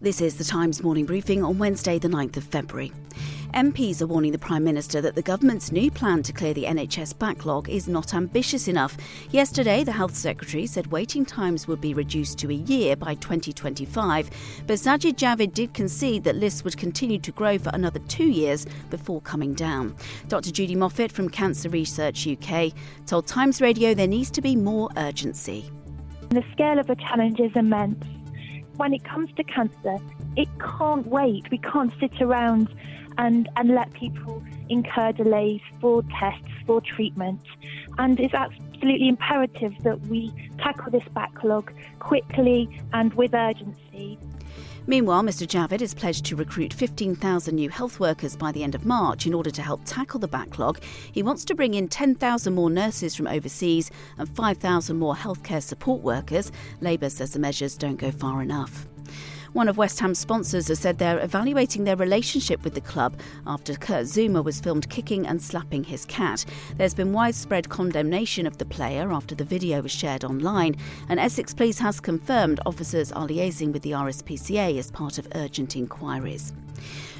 This is the Times morning briefing on Wednesday, the 9th of February. MPs are warning the Prime Minister that the government's new plan to clear the NHS backlog is not ambitious enough. Yesterday, the Health Secretary said waiting times would be reduced to a year by 2025, but Sajid Javid did concede that lists would continue to grow for another two years before coming down. Dr. Jodie Moffat from Cancer Research UK told Times Radio there needs to be more urgency. The scale of the challenge is immense. When it comes to cancer, it can't wait. We can't sit around and, and let people incur delays for tests, for treatment. And it's absolutely imperative that we tackle this backlog quickly and with urgency. Meanwhile, Mr. Javid has pledged to recruit 15,000 new health workers by the end of March in order to help tackle the backlog. He wants to bring in 10,000 more nurses from overseas and 5,000 more healthcare support workers. Labour says the measures don't go far enough. One of West Ham's sponsors has said they're evaluating their relationship with the club after Kurt Zouma was filmed kicking and slapping his cat. There's been widespread condemnation of the player after the video was shared online, and Essex Police has confirmed officers are liaising with the RSPCA as part of urgent inquiries.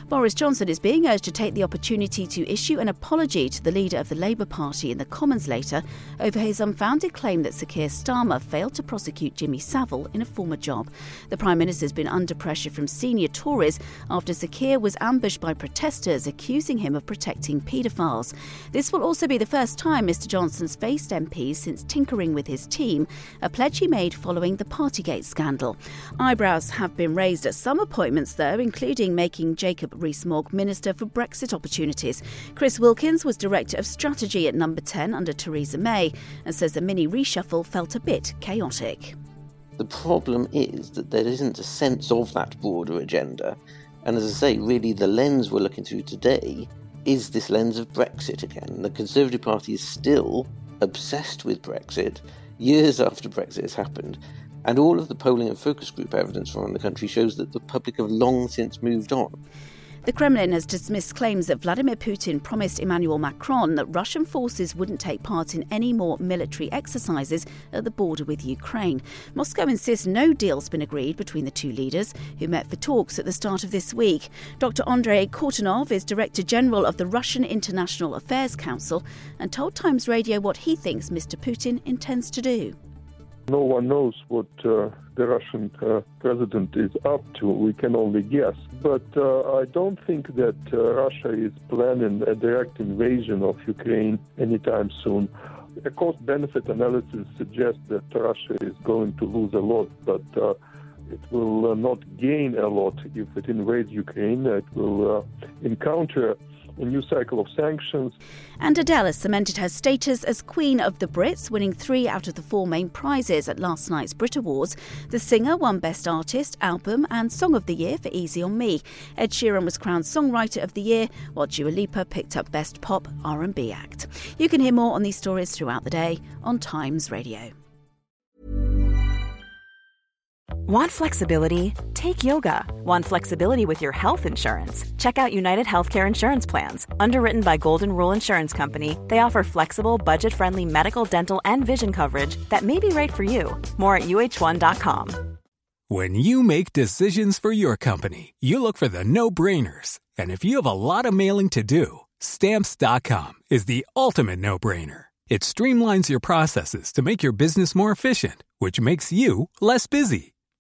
Boris Johnson is being urged to take the opportunity to issue an apology to the leader of the Labour Party in the Commons later over his unfounded claim that Sir Keir Starmer failed to prosecute Jimmy Savile in a former job. The Prime Minister has been under pressure from senior Tories after Sir Keir was ambushed by protesters accusing him of protecting paedophiles. This will also be the first time Mr Johnson's faced MPs since tinkering with his team, a pledge he made following the Partygate scandal. Eyebrows have been raised at some appointments, though, including making Jacob Rees-Mogg Minister for Brexit Opportunities. Chris Wilkins was Director of Strategy at Number 10 under Theresa May and says the mini reshuffle felt a bit chaotic. The problem is that there isn't a sense of that broader agenda. And as I say, really the lens we're looking through today is this lens of Brexit again. The Conservative Party is still obsessed with Brexit years after Brexit has happened. And all of the polling and focus group evidence from around the country shows that the public have long since moved on. The Kremlin has dismissed claims that Vladimir Putin promised Emmanuel Macron that Russian forces wouldn't take part in any more military exercises at the border with Ukraine. Moscow insists no deal's been agreed between the two leaders, who met for talks at the start of this week. Dr. Andrei Kortunov is Director General of the Russian International Affairs Council and told Times Radio what he thinks Mr. Putin intends to do. No one knows what uh, the Russian uh, president is up to. We can only guess. But uh, I don't think that uh, Russia is planning a direct invasion of Ukraine anytime soon. A cost benefit analysis suggests that Russia is going to lose a lot, but uh, it will uh, not gain a lot if it invades Ukraine. It will encounter a new cycle of sanctions. And Adele has cemented her status as Queen of the Brits, winning three out of the four main prizes at last night's Brit Awards. The singer won Best Artist, Album, and Song of the Year for Easy on Me. Ed Sheeran was crowned Songwriter of the Year, while Dua Lipa picked up Best Pop R&B Act. You can hear more on these stories throughout the day on Times Radio. Want flexibility? Take yoga. Want flexibility with your health insurance? Check out United Healthcare Insurance Plans. Underwritten by Golden Rule Insurance Company, they offer flexible, budget friendly medical, dental, and vision coverage that may be right for you. More at uhone.com. When you make decisions for your company, you look for the no brainers. And if you have a lot of mailing to do, stamps.com is the ultimate no brainer. It streamlines your processes to make your business more efficient, which makes you less busy.